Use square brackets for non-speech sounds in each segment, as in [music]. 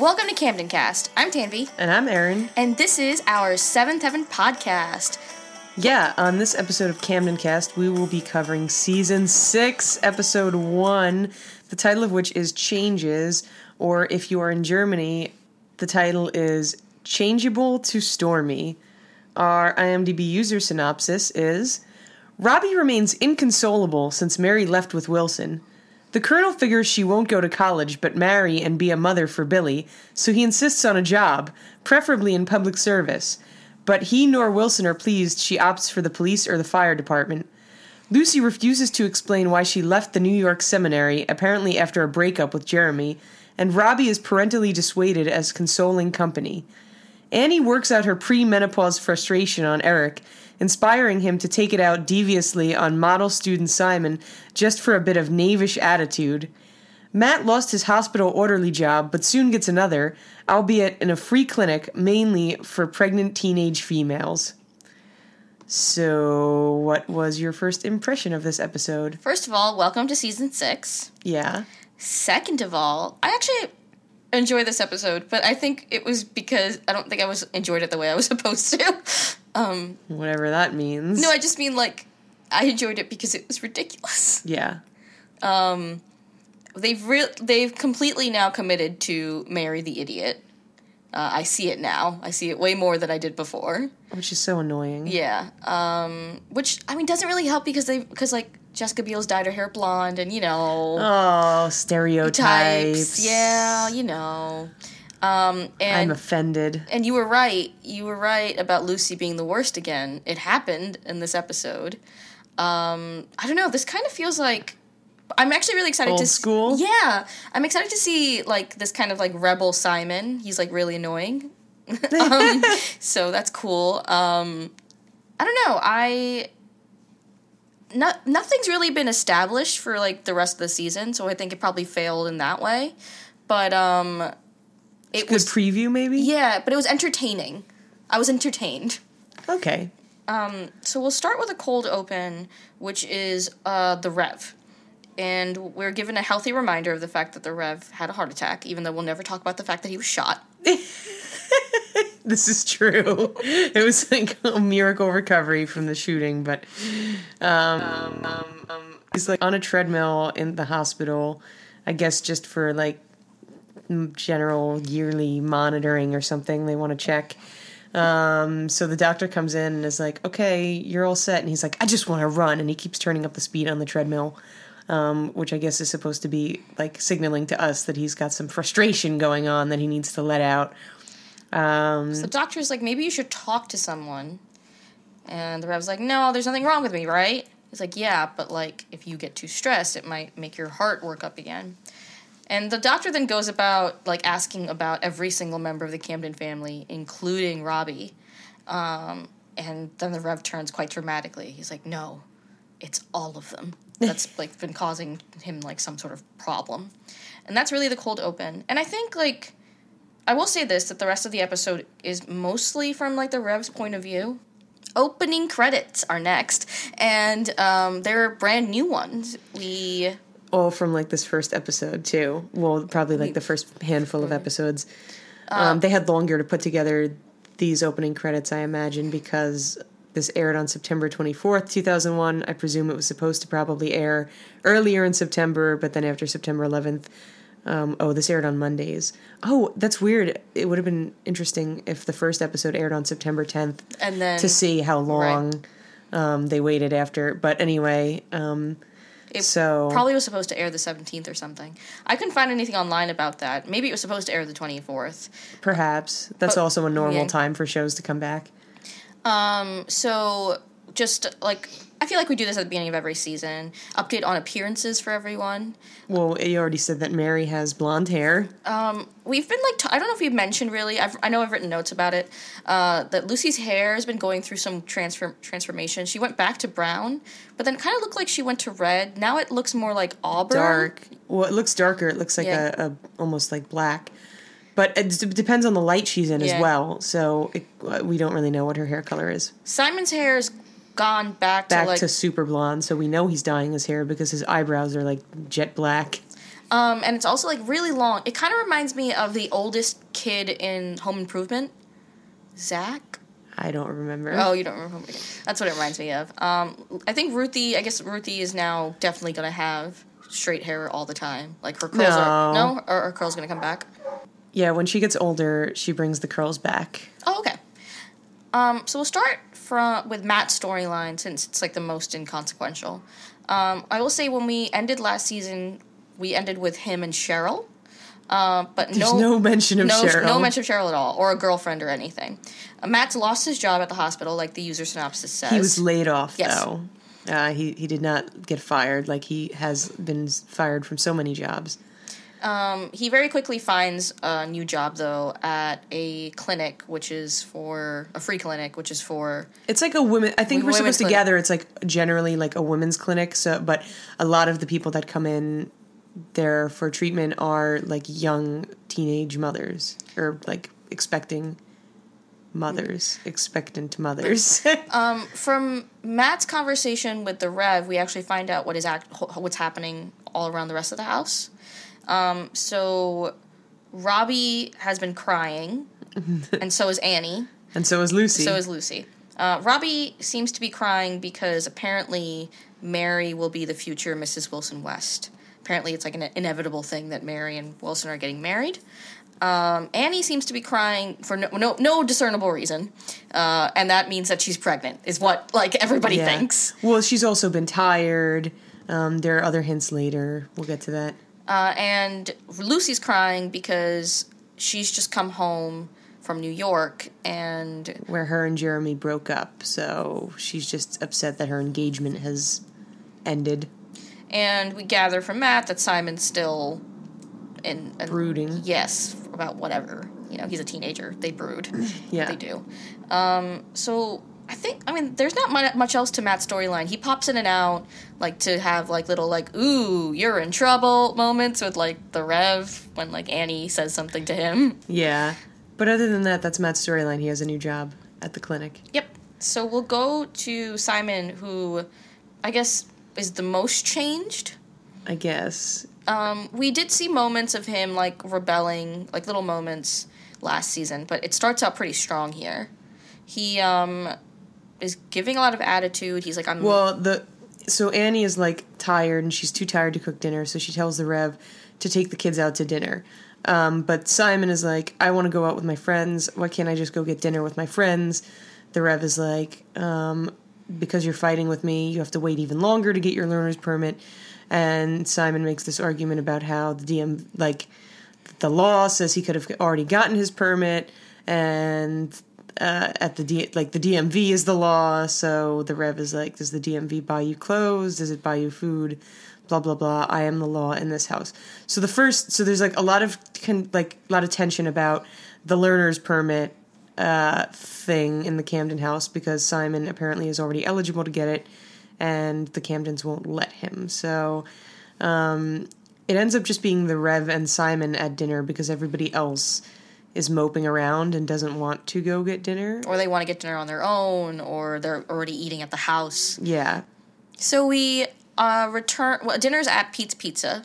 Welcome to Camden Cast. I'm Tanvi, And I'm Aaron. and this is our Seventh Heaven podcast. Yeah, on this episode of Camden Cast, we will be covering season six, episode one, the title of which is Changes, or if you are in Germany, the title is Changeable to Stormy. Our IMDb user synopsis is Robbie remains inconsolable since Mary left with Wilson. The colonel figures she won't go to college but marry and be a mother for Billy, so he insists on a job, preferably in public service. But he nor Wilson are pleased she opts for the police or the fire department. Lucy refuses to explain why she left the New York seminary, apparently after a breakup with Jeremy, and Robbie is parentally dissuaded as consoling company. Annie works out her pre menopause frustration on Eric, inspiring him to take it out deviously on model student Simon just for a bit of knavish attitude. Matt lost his hospital orderly job, but soon gets another, albeit in a free clinic mainly for pregnant teenage females. So, what was your first impression of this episode? First of all, welcome to season six. Yeah. Second of all, I actually enjoyed this episode, but I think it was because I don't think I was enjoyed it the way I was [laughs] supposed to. Um, Whatever that means. no, I just mean like I enjoyed it because it was ridiculous. Yeah. Um, they've re- they've completely now committed to marry the idiot. Uh, I see it now. I see it way more than I did before. Which is so annoying. Yeah. Um, which I mean doesn't really help because they because like Jessica Biel's dyed her hair blonde and you know Oh, stereotypes. types. Yeah, you know. Um, and I'm offended. and you were right. You were right about Lucy being the worst again. It happened in this episode. Um, I don't know. This kind of feels like I'm actually really excited Old to school? Yeah, I'm excited to see like this kind of like rebel Simon. He's like really annoying. [laughs] um, [laughs] so that's cool. Um, I don't know. I no, nothing's really been established for like the rest of the season, so I think it probably failed in that way. But um, it Good was preview, maybe? yeah, but it was entertaining. I was entertained. Okay. Um, so we'll start with a cold open, which is uh, the Rev. And we're given a healthy reminder of the fact that the Rev had a heart attack, even though we'll never talk about the fact that he was shot. [laughs] [laughs] This is true. [laughs] It was like a miracle recovery from the shooting, but um, um, um, he's like on a treadmill in the hospital, I guess just for like general yearly monitoring or something. They want to check. Um, so the doctor comes in and is like, "Okay, you're all set," and he's like, "I just want to run," and he keeps turning up the speed on the treadmill. Um, which I guess is supposed to be like signaling to us that he's got some frustration going on that he needs to let out. Um, so The doctor's like, maybe you should talk to someone. And the Rev's like, no, there's nothing wrong with me, right? He's like, yeah, but like, if you get too stressed, it might make your heart work up again. And the doctor then goes about like asking about every single member of the Camden family, including Robbie. Um, and then the Rev turns quite dramatically. He's like, no, it's all of them. [laughs] That's like been causing him like some sort of problem. And that's really the cold open. And I think like I will say this that the rest of the episode is mostly from like the Rev's point of view. Opening credits are next, and um, they're brand new ones. We all from like this first episode too. Well, probably like the first handful of episodes. Um, they had longer to put together these opening credits, I imagine, because this aired on September 24th, 2001. I presume it was supposed to probably air earlier in September, but then after September 11th, um, oh, this aired on Mondays. Oh, that's weird. It would have been interesting if the first episode aired on September 10th and then to see how long um, they waited after. But anyway, um, it so probably was supposed to air the seventeenth or something. I couldn't find anything online about that. Maybe it was supposed to air the twenty fourth. Perhaps that's But- also a normal yeah. time for shows to come back. Um, so just like I feel like we do this at the beginning of every season. Update on appearances for everyone. Well, you already said that Mary has blonde hair. Um, we've been like, t- I don't know if we've mentioned really. I've, I know I've written notes about it. Uh, that Lucy's hair has been going through some transfer transformation. She went back to brown, but then kind of looked like she went to red. Now it looks more like auburn. Dark. Well, it looks darker. It looks like Yeah. a, a almost like black. But it depends on the light she's in Yeah. as well. So it, uh, we don't really know what her hair color is. Simon's hair has gone back, Back to like to super blonde, so we know he's dyeing his hair because his eyebrows are like jet black. Um, and it's also like really long. It kind of reminds me of the oldest kid in Home Improvement, Zach. I don't remember. Oh, you don't remember? That's what it reminds me of. Um, I think Ruthie. I guess Ruthie is now definitely gonna have straight hair all the time. Like her curls are No. no, or her curls gonna come back. Yeah, when she gets older, she brings the curls back. Oh, okay. Um, so we'll start from with Matt's storyline since it's like the most inconsequential. Um, I will say when we ended last season, we ended with him and Cheryl. Uh, but There's no, no, mention of no, Cheryl. no mention of Cheryl at all, or a girlfriend or anything. Uh, Matt's lost his job at the hospital, like the user synopsis says. He was laid off Yes. though. Uh, he he did not get fired like he has been fired from so many jobs. Um, he very quickly finds a new job though at a clinic, which is for a free clinic, which is for It's like a women. I think we're supposed to clinic. gather. It's like generally like a women's clinic. So, but a lot of the people that come in there for treatment are like young teenage mothers or like expecting mothers, expectant mothers. [laughs] Um, from Matt's conversation with the Rev, we actually find out what is act- what's happening all around the rest of the house. Um, so Robbie has been crying, [laughs] and so is Annie. and so is Lucy. So is Lucy. Uh, Robbie seems to be crying because apparently Mary will be the future Mrs. Wilson West. Apparently, it's like an inevitable thing that Mary and Wilson are getting married. Um, Annie seems to be crying for no no, no discernible reason, uh, and that means that she's pregnant. Is what like everybody Yeah. thinks. Well, she's also been tired. Um, there are other hints later. We'll get to that. Uh, and Lucy's crying because she's just come home from New York and Where her and Jeremy broke up, so she's just upset that her engagement has ended. and we gather from Matt that Simon's still in, in Brooding. Yes, about whatever. You know, he's a teenager. They brood. [laughs] Yeah. They do. Um, so I think, I mean, there's not much else to Matt's storyline. He pops in and out, like, to have, like, little, like, ooh, you're in trouble moments with, like, the Rev when, like, Annie says something to him. Yeah. But other than that, that's Matt's storyline. He has a new job at the clinic. Yep. So we'll go to Simon, who I guess is the most changed. I guess. Um, we did see moments of him like rebelling, like little moments last season, but it starts out pretty strong here. He um, is giving a lot of attitude. He's like, I'm. Well, the so Annie is like tired and she's too tired to cook dinner, so she tells the Rev to take the kids out to dinner. Um, but Simon is like, I want to go out with my friends. Why can't I just go get dinner with my friends? The Rev is like, um, because you're fighting with me, you have to wait even longer to get your learner's permit. And Simon makes this argument about how the DM, like, the law says he could have already gotten his permit, and uh, at the D, like the DMV is the law. So the Rev is like, does the DMV buy you clothes? Does it buy you food? Blah blah blah. I am the law in this house. So the first, so there's like a lot of con, like a lot of tension about the learner's permit uh, thing in the Camden house because Simon apparently is already eligible to get it, and the Camdens won't let him. So um, it ends up just being the Rev and Simon at dinner because everybody else is moping around and doesn't want to go get dinner. or they want to get dinner on their own, or they're already eating at the house. Yeah. So we uh, return. Well, dinner's at Pete's Pizza,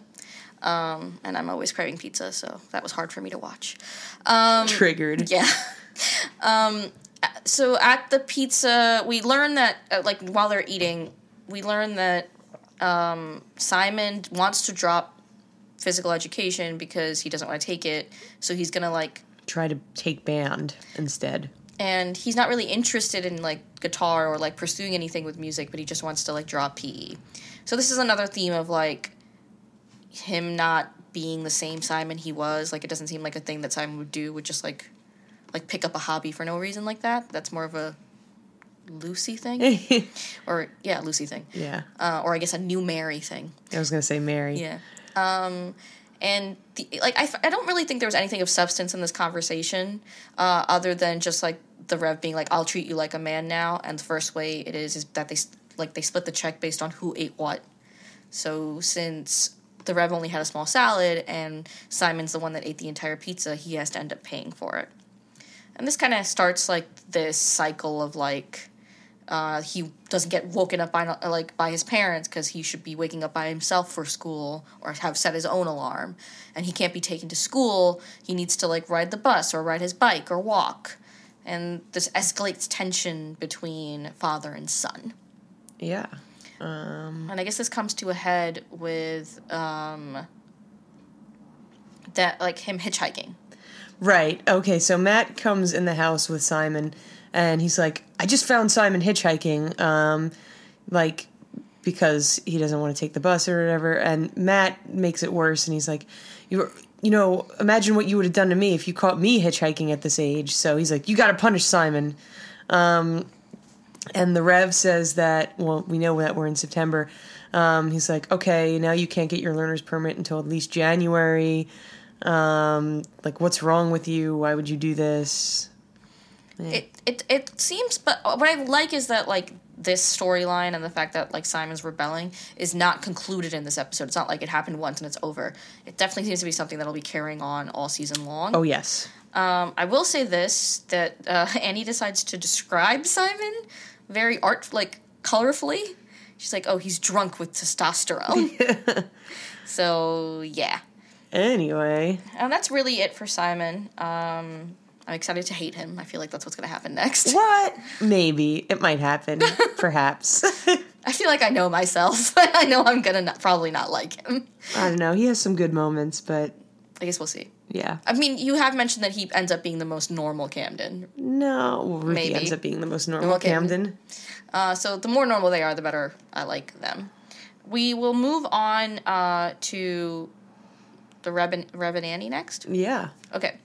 um, and I'm always craving pizza, so that was hard for me to watch. Um, Triggered. [laughs] yeah. um, so at the pizza, we learn that uh, like while they're eating, we learn that um, Simon wants to drop physical education because he doesn't want to take it. So he's gonna like Try to take band instead. and he's not really interested in like guitar or like pursuing anything with music, but he just wants to like draw PE. So this is another theme of like him not being the same Simon he was. Like it doesn't seem like a thing that Simon would do would just like like pick up a hobby for no reason like that. That's more of a Lucy thing, [laughs] or yeah, Lucy thing, yeah. uh, or I guess a new Mary thing. I was gonna say Mary. Yeah. Um, and the, like I, I don't really think there was anything of substance in this conversation, uh, other than just like the Rev being like, "I'll treat you like a man now," and the first way it is is that they like they split the check based on who ate what. So since the Rev only had a small salad and Simon's the one that ate the entire pizza, he has to end up paying for it. And this kind of starts like this cycle of like uh, he doesn't get woken up by like by his parents because he should be waking up by himself for school or have set his own alarm and he can't be taken to school he needs to like ride the bus or ride his bike or walk and this escalates tension between father and son Yeah. Um, and i guess this comes to a head with um that like him hitchhiking right. Okay. So Matt comes in the house with Simon, and he's like, "I just found Simon hitchhiking." Um, like because he doesn't want to take the bus or whatever. And Matt makes it worse, and he's like, "You, you know, imagine what you would have done to me if you caught me hitchhiking at this age." So he's like, "You got to punish Simon." Um, and the Rev says that. Well, we know that we're in September. Um, he's like, "Okay, now you can't get your learner's permit until at least January." Um, like, what's wrong with you? Why would you do this? It it it seems but what i like is that like this storyline and the fact that like simon's rebelling is not concluded in this episode. It's not like it happened once and it's over. It definitely seems to be something that'll be carrying on all season long. Oh yes. um, i will say this that uh, [laughs] annie decides to describe simon very art like colorfully. She's like oh he's drunk with testosterone. [laughs] So yeah. Anyway, and that's really it for simon. Um, i'm excited to hate him i feel like that's what's going to happen next [laughs] what? Maybe it might happen. [laughs] Perhaps. I feel like I know myself. [laughs] I know I'm gonna probably not like him. I don't know. He has some good moments, but I guess we'll see. yeah. I mean, you have mentioned that he ends up being the most normal Camden. No, well, Ruthie Maybe. ends up being the most normal Normal Camden. Camden. Uh, so the more normal they are, the better I like them. We will move on uh, to the Rev and, Rev and Annie next. Yeah. Okay.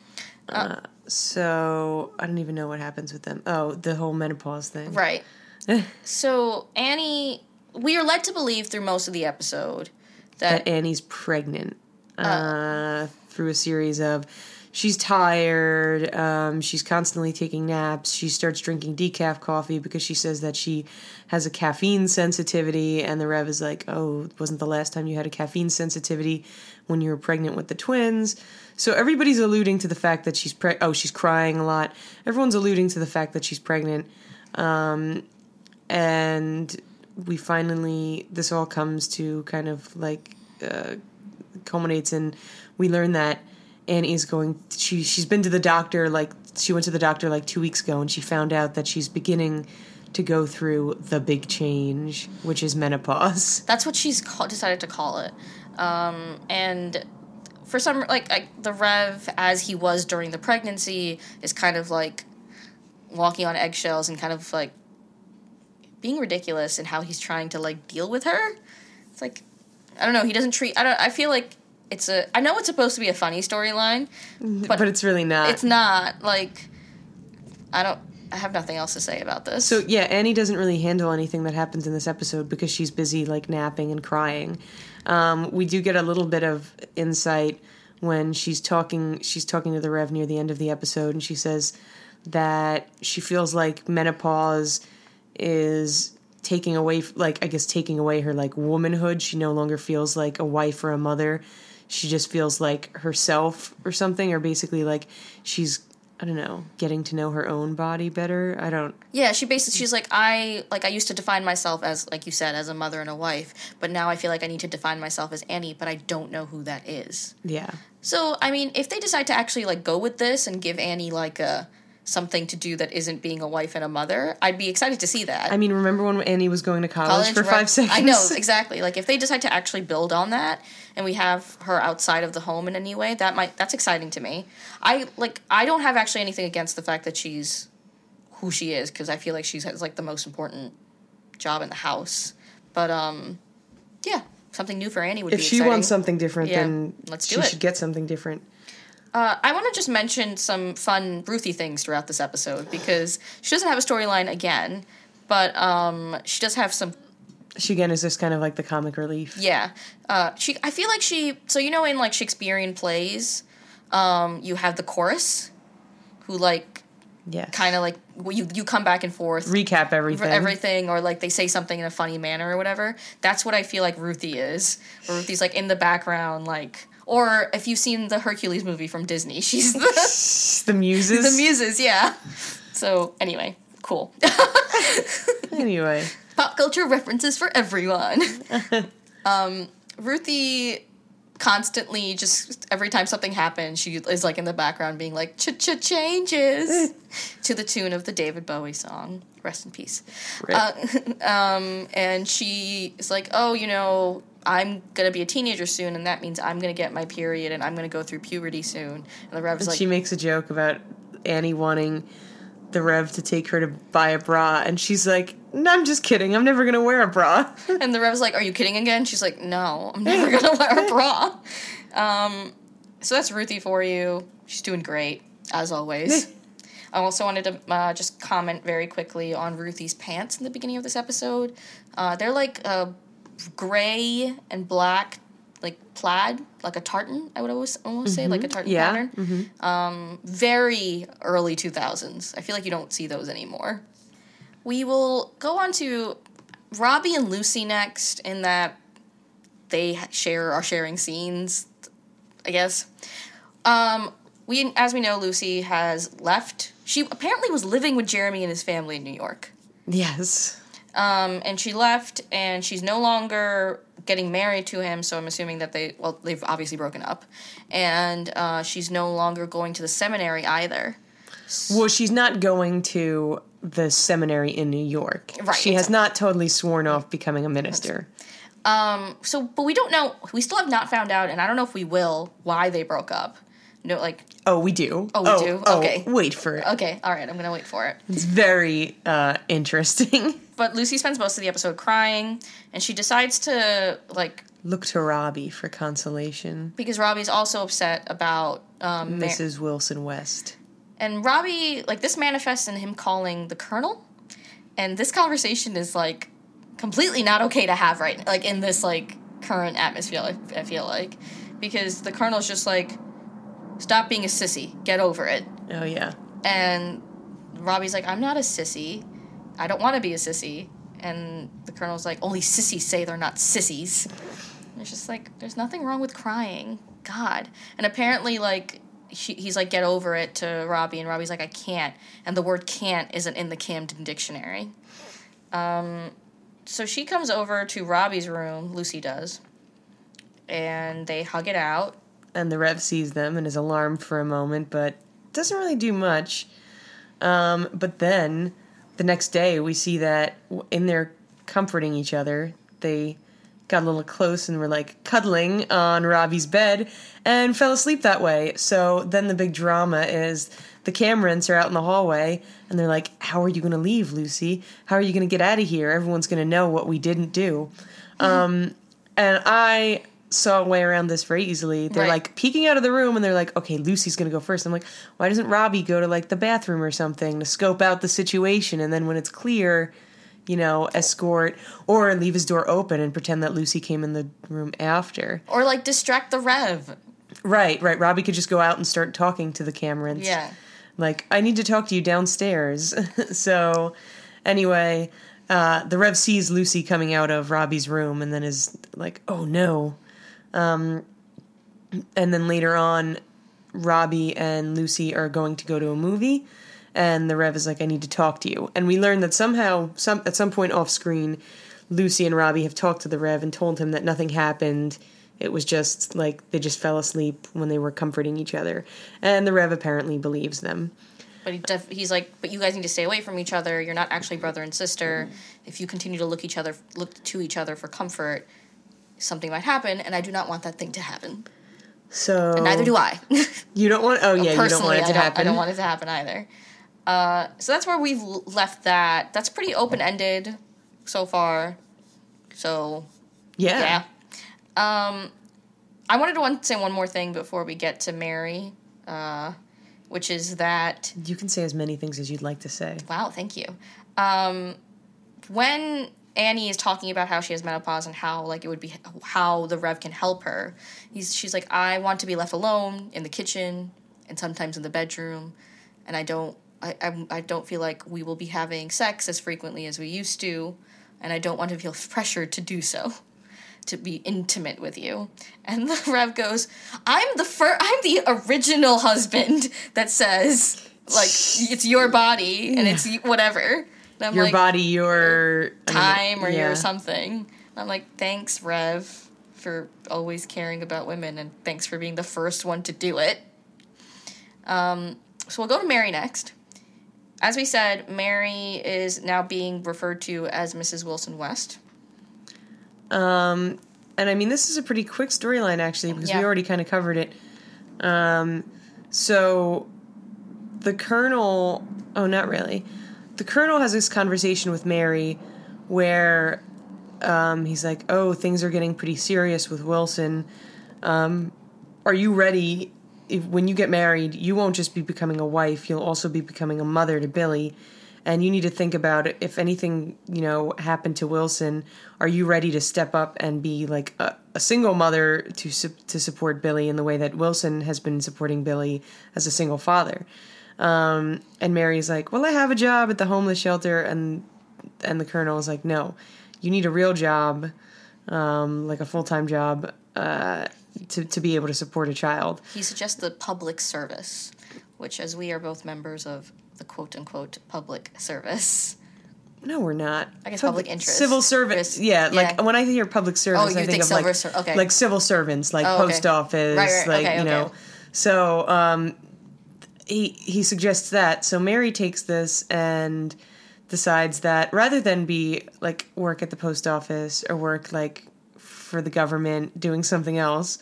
So I don't even know what happens with them. Oh, the whole menopause thing. Right. [laughs] so Annie, we are led to believe through most of the episode that, That Annie's pregnant. Uh, through a series of she's tired, um, she's constantly taking naps, she starts drinking decaf coffee because she says that she has a caffeine sensitivity, and the Rev is like, Oh, wasn't the last time you had a caffeine sensitivity when you were pregnant with the twins? So everybody's alluding to the fact that she's pre- oh, she's crying a lot. Everyone's alluding to the fact that she's pregnant. Um, and we finally this all comes to kind of like uh, culminates in we learn that Annie's going she she's been to the doctor like she went to the doctor like 2 weeks ago and she found out that she's beginning to go through the big change which is menopause. that's what she's decided to call it. Um, and for some, like, like the Rev, as he was during the pregnancy, is kind of like walking on eggshells and kind of like being ridiculous in how he's trying to like deal with her. It's like I don't know. He doesn't treat. I don't. I feel like it's a. I know it's supposed to be a funny storyline, [laughs] But, it's really not. it's not. Like I don't. I have nothing else to say about this. So yeah, Annie doesn't really handle anything that happens in this episode because she's busy like napping and crying. Um, we do get a little bit of insight when she's talking. She's talking to the Rev near the end of the episode, and she says that she feels like menopause is taking away, like I guess taking away her like womanhood. She no longer feels like a wife or a mother. She just feels like herself or something, or basically like she's I don't know, getting to know her own body better. I don't. Yeah, she basically she's like I like I used to define myself as like you said as a mother and a wife, but now I feel like I need to define myself as Annie, but I don't know who that is. Yeah. So, I mean, if they decide to actually like go with this and give Annie like a something to do that isn't being a wife and a mother, I'd be excited to see that. I mean, remember when Annie was going to college, College, for right? five seconds? I know [laughs] exactly. Like if they decide to actually build on that, and we have her outside of the home in any way, that might that's exciting to me. I like I don't have actually anything against the fact that she's who she is because I feel like she's has like the most important job in the house. But um, yeah, something new for Annie would be exciting. If she exciting. wants something different, Yeah, then let's do she it. should get something different. Uh, I want to just mention some fun Ruthie things throughout this episode because she doesn't have a storyline again, but um, she does have some She again is just kind of like the comic relief. Yeah. Uh, she. I feel like she. So you know, in like Shakespearean plays, um, you have the chorus, who like yeah, kind of like well, you you come back and forth recap everything. everything, or like they say something in a funny manner or whatever. That's what I feel like Ruthie is. Where Ruthie's like in the background, like. Or if you've seen the Hercules movie from Disney, [laughs] she's the [laughs] the muses. the muses. Yeah. So anyway, cool. [laughs] Anyway, Pop culture references for everyone. um, Ruthie constantly just every time something happens, she is like in the background being like ch ch changes to the tune of the David Bowie song. Rest in peace. Rip. Uh, [laughs] um, and she is like, oh, you know, I'm gonna be a teenager soon, and that means I'm gonna get my period, and I'm gonna go through puberty soon. And the Rev's like, she makes a joke about Annie wanting the Rev to take her to buy a bra, and she's like, no, I'm just kidding. I'm never gonna wear a bra. [laughs] And the Rev's like, Are you kidding again? She's like, No, I'm never [laughs] gonna wear a bra. Um, so that's Ruthie for you. She's doing great, as always. I also wanted to uh, just comment very quickly on Ruthie's pants in the beginning of this episode. Uh, they're like uh, gray and black, like plaid, like a tartan, I would always almost say, like a tartan Yeah, pattern. Um, very early 2000s. I feel like you don't see those anymore. We will go on to Robbie and Lucy next, in that they share are sharing scenes, I guess. Um, we, as we know, Lucy has left. She apparently was living with Jeremy and his family in New York. yes. Um, and she left, and she's no longer getting married to him. So I'm assuming that they, well, they've obviously broken up, and uh, she's no longer going to the seminary either. Well, she's not going to the seminary in New York. Right, She has not totally sworn off becoming a minister. Um, so, but we don't know. We still have not found out, and I don't know if we will why they broke up. No, like, Oh, we do. Oh, we do? Okay. Wait for it. okay, all right, I'm gonna wait for it. It's very uh, interesting. [laughs] But Lucy spends most of the episode crying, and she decides to like Look to Robbie for consolation. because Robbie's also upset about um, Mar- Mrs. Wilson West. and Robbie like this manifests in him calling the Colonel, and this conversation is like completely not okay to have right like in this like current atmosphere. I, I feel like because the Colonel's just like, stop being a sissy, get over it. Oh yeah. And Robbie's like, I'm not a sissy. I don't want to be a sissy. And the colonel's like, only sissies say they're not sissies. And it's just like, there's nothing wrong with crying. God. And apparently, like, she, he's like, get over it to Robbie. And Robbie's like, I can't. And the word can't isn't in the Camden dictionary. Um, so she comes over to Robbie's room, Lucy does. And they hug it out. And the Rev sees them and is alarmed for a moment, but doesn't really do much. Um, but then the next day, we see that in their comforting each other, they got a little close and were like cuddling on Robbie's bed and fell asleep that way. So then the big drama is the Camdens are out in the hallway and they're like, How are you going to leave, Lucy? How are you going to get out of here? Everyone's going to know what we didn't do. [laughs] Um, and I saw a way around this very easily. They're Right. like peeking out of the room and they're like, okay, Lucy's gonna go first. I'm like, why doesn't Robbie go to like the bathroom or something to scope out the situation and then when it's clear, you know, escort or leave his door open and pretend that Lucy came in the room after. Or, like, distract the Rev. Right, right. Robbie could just go out and start talking to the Camdens. Yeah. Like, I need to talk to you downstairs. [laughs] so, anyway, uh, the Rev sees Lucy coming out of Robbie's room and then is like, oh no. Um, and then later on, Robbie and Lucy are going to go to a movie. And the Rev is like, I need to talk to you. And we learn that somehow, some at some point off screen, Lucy and Robbie have talked to the Rev and told him that nothing happened. It was just like they just fell asleep when they were comforting each other. And the Rev apparently believes them. But he def- he's like, but you guys need to stay away from each other. You're not actually brother and sister. If you continue to look each other, look to each other for comfort, something might happen, and I do not want that thing to happen. So And neither do I. [laughs] You don't want. Oh yeah, you don't want it I to don't, happen. I don't want it to happen either. Uh, so that's where we've left that. That's pretty open ended so far. So yeah. yeah. Um, I wanted to one, say one more thing before we get to Mary, uh, which is that You can say as many things as you'd like to say. Wow, thank you. Um, when Annie is talking about how she has menopause and how like it would be how the Rev can help her, he's she's like, I want to be left alone in the kitchen and sometimes in the bedroom, and I don't I I, I don't feel like we will be having sex as frequently as we used to, and I don't want to feel [laughs] pressured to do so. To be intimate with you, and the [laughs] Rev goes, "I'm the fir- I'm the original husband that says like it's your body and it's [sighs] whatever." I'm your like, body, your I mean, time or yeah. your something. I'm like, thanks, Rev, for always caring about women, and thanks for being the first one to do it. Um, so we'll go to Mary next. As we said, Mary is now being referred to as Mrs. Wilson West. Um, and I mean, this is a pretty quick storyline actually because we already kind of covered it. Um, so the colonel, oh, not really. The colonel has this conversation with Mary where um, he's like, "Oh, things are getting pretty serious with Wilson. Um, are you ready? If, when you get married, you won't just be becoming a wife; you'll also be becoming a mother to Billy." And you need to think about. If anything, you know, happened to Wilson, are you ready to step up and be like a, a single mother to su- to support Billy in the way that Wilson has been supporting Billy as a single father? Um, and Mary's like, "Well, I have a job at the homeless shelter," and and the colonel is like, "No, you need a real job, um, like a full time job, uh, to to be able to support a child." He suggests the public service, which, as we are both members of the quote unquote public service. No, we're not. I guess public interest. Civil service. Risk- Yeah, like when I hear public service, Oh, I think, think of like ser- okay. like civil servants, like Oh, okay. post office, Right, right, like okay, you know. So um, he he suggests that. So Mary takes this and decides that rather than be like work at the post office or work like for the government doing something else,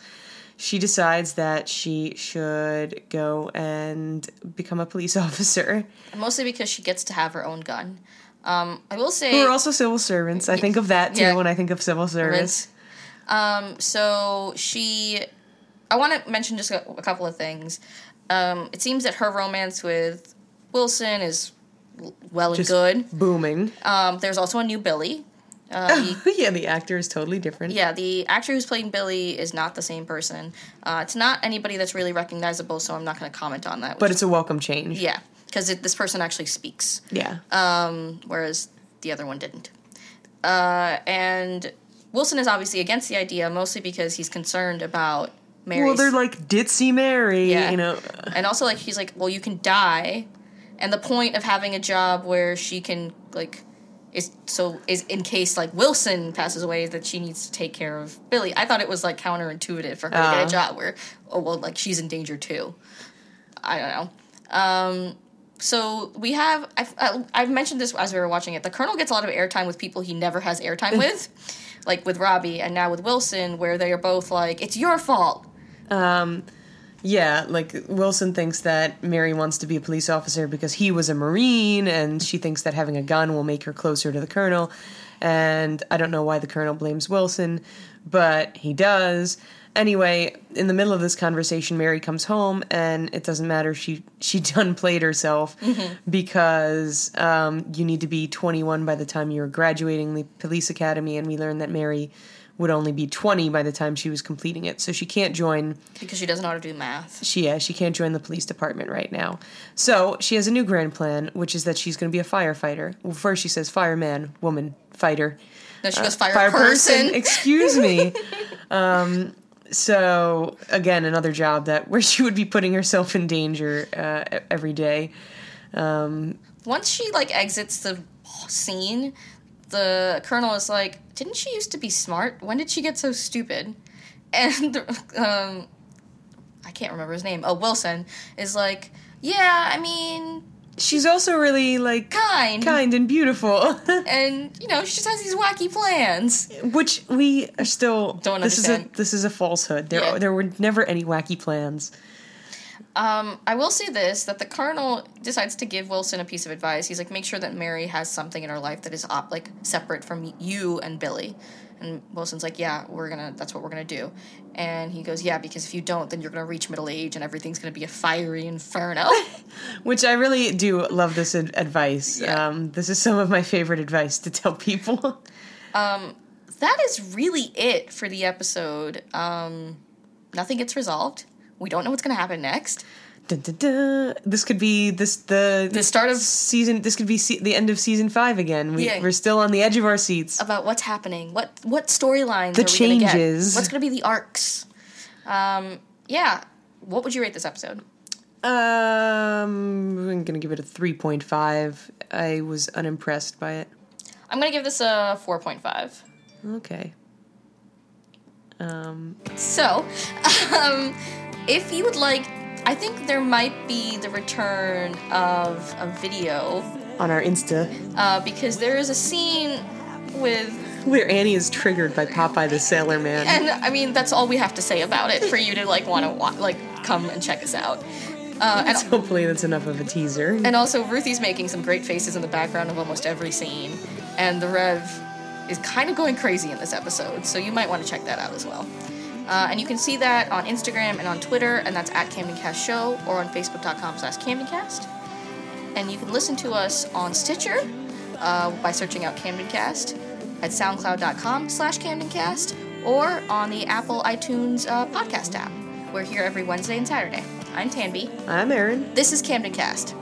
she decides that she should go and become a police [laughs] officer. Mostly because she gets to have her own gun. Um, I will say. Who are also civil servants. I think of that too Yeah. when I think of civil service. Um, so she, I want to mention just a, a couple of things. Um, it seems that her romance with Wilson is well and Just good. booming. Um, there's also a new Billy. Uh, the, [laughs] yeah, the actor is totally different. yeah, the actor who's playing Billy is not the same person. Uh, it's not anybody that's really recognizable, so I'm not going to comment on that. But it's a welcome change. yeah, because this person actually speaks. Yeah. um, whereas the other one didn't. Uh, and Wilson is obviously against the idea, mostly because he's concerned about Well, they're like ditzy Mary, Yeah. you know. and also like he's like, well, you can die, and the point of having a job where she can like is so is in case like Wilson passes away that she needs to take care of Billy. I thought it was like counterintuitive for her to get Ah. a job where oh well like she's in danger too. I don't know. Um, so we have I've, I've mentioned this as we were watching it. The Colonel gets a lot of airtime with people he never has airtime [laughs] with, like with Robbie and now with Wilson, where they are both like it's your fault. Um, yeah, like Wilson thinks that Mary wants to be a police officer because he was a Marine, and she thinks that having a gun will make her closer to the Colonel. And I don't know why the Colonel blames Wilson, but he does. Anyway, in the middle of this conversation, Mary comes home, and it doesn't matter. She she [laughs] done played herself because um, you need to be 21 by the time you're graduating the police academy, and we learned that Mary would only be 20 by the time she was completing it, so she can't join Because she doesn't know how to do math. she yeah, she can't join the police department right now. So she has a new grand plan, which is that she's going to be a firefighter. Well, first she says fireman, woman, fighter. No, she Uh, goes fire, person. Excuse me. [laughs] um, so again, another job that where she would be putting herself in danger uh, every day. Once she like exits the scene, the colonel is like, "Didn't she used to be smart? When did she get so stupid?" And [laughs] um, I can't remember his name. Oh, Wilson is like, "Yeah, I mean, She's also really like kind, kind and beautiful, [laughs] and you know, she just has these wacky plans." which we are still Don't This is understand. a this is a falsehood. There Yeah. there were never any wacky plans. Um, I will say this: that the colonel decides to give Wilson a piece of advice. He's like, make sure that Mary has something in her life that is op- like separate from you and Billy. And Wilson's like, yeah, we're gonna. That's what we're gonna do. And he goes, yeah, because if you don't, then you're gonna reach middle age and everything's gonna be a fiery inferno. [laughs] Which I really do love this ad- advice. Yeah. Um, this is some of my favorite advice to tell people. [laughs] that is really it for the episode. Um, nothing gets resolved. We don't know what's gonna happen next. Dun, dun, dun. This could be this the The start of- season. This could be se- the end of season five again. We, Yeah. We're still on the edge of our seats. about what's happening, what what storylines, The are we gonna get? changes. what's going to be the arcs. Um, yeah, what would you rate this episode? Um, I'm gonna give it a 3.5. I was unimpressed by it. I'm gonna give this a 4.5. Okay. Um, So, [laughs] um, if you would like, I think there might be the return of a video on our Insta, uh, because there is a scene with, where Annie is triggered by Popeye the Sailor Man. and I mean that's all we have to say about it for you to like want to wa- like come and check us out. Uh, and [laughs] Hopefully, that's enough of a teaser. And also, Ruthie's making some great faces in the background of almost every scene, and the Rev is kind of going crazy in this episode, so you might want to check that out as well. Uh, and you can see that on Instagram and on Twitter, and that's at CamdenCast Show, or on Facebook.com slash CamdenCast. And you can listen to us on Stitcher uh, by searching out CamdenCast, at SoundCloud.com slash CamdenCast, or on the Apple iTunes uh, podcast app. We're here every Wednesday and Saturday. I'm Tanvi. I'm Aaron. This is Camden Cast.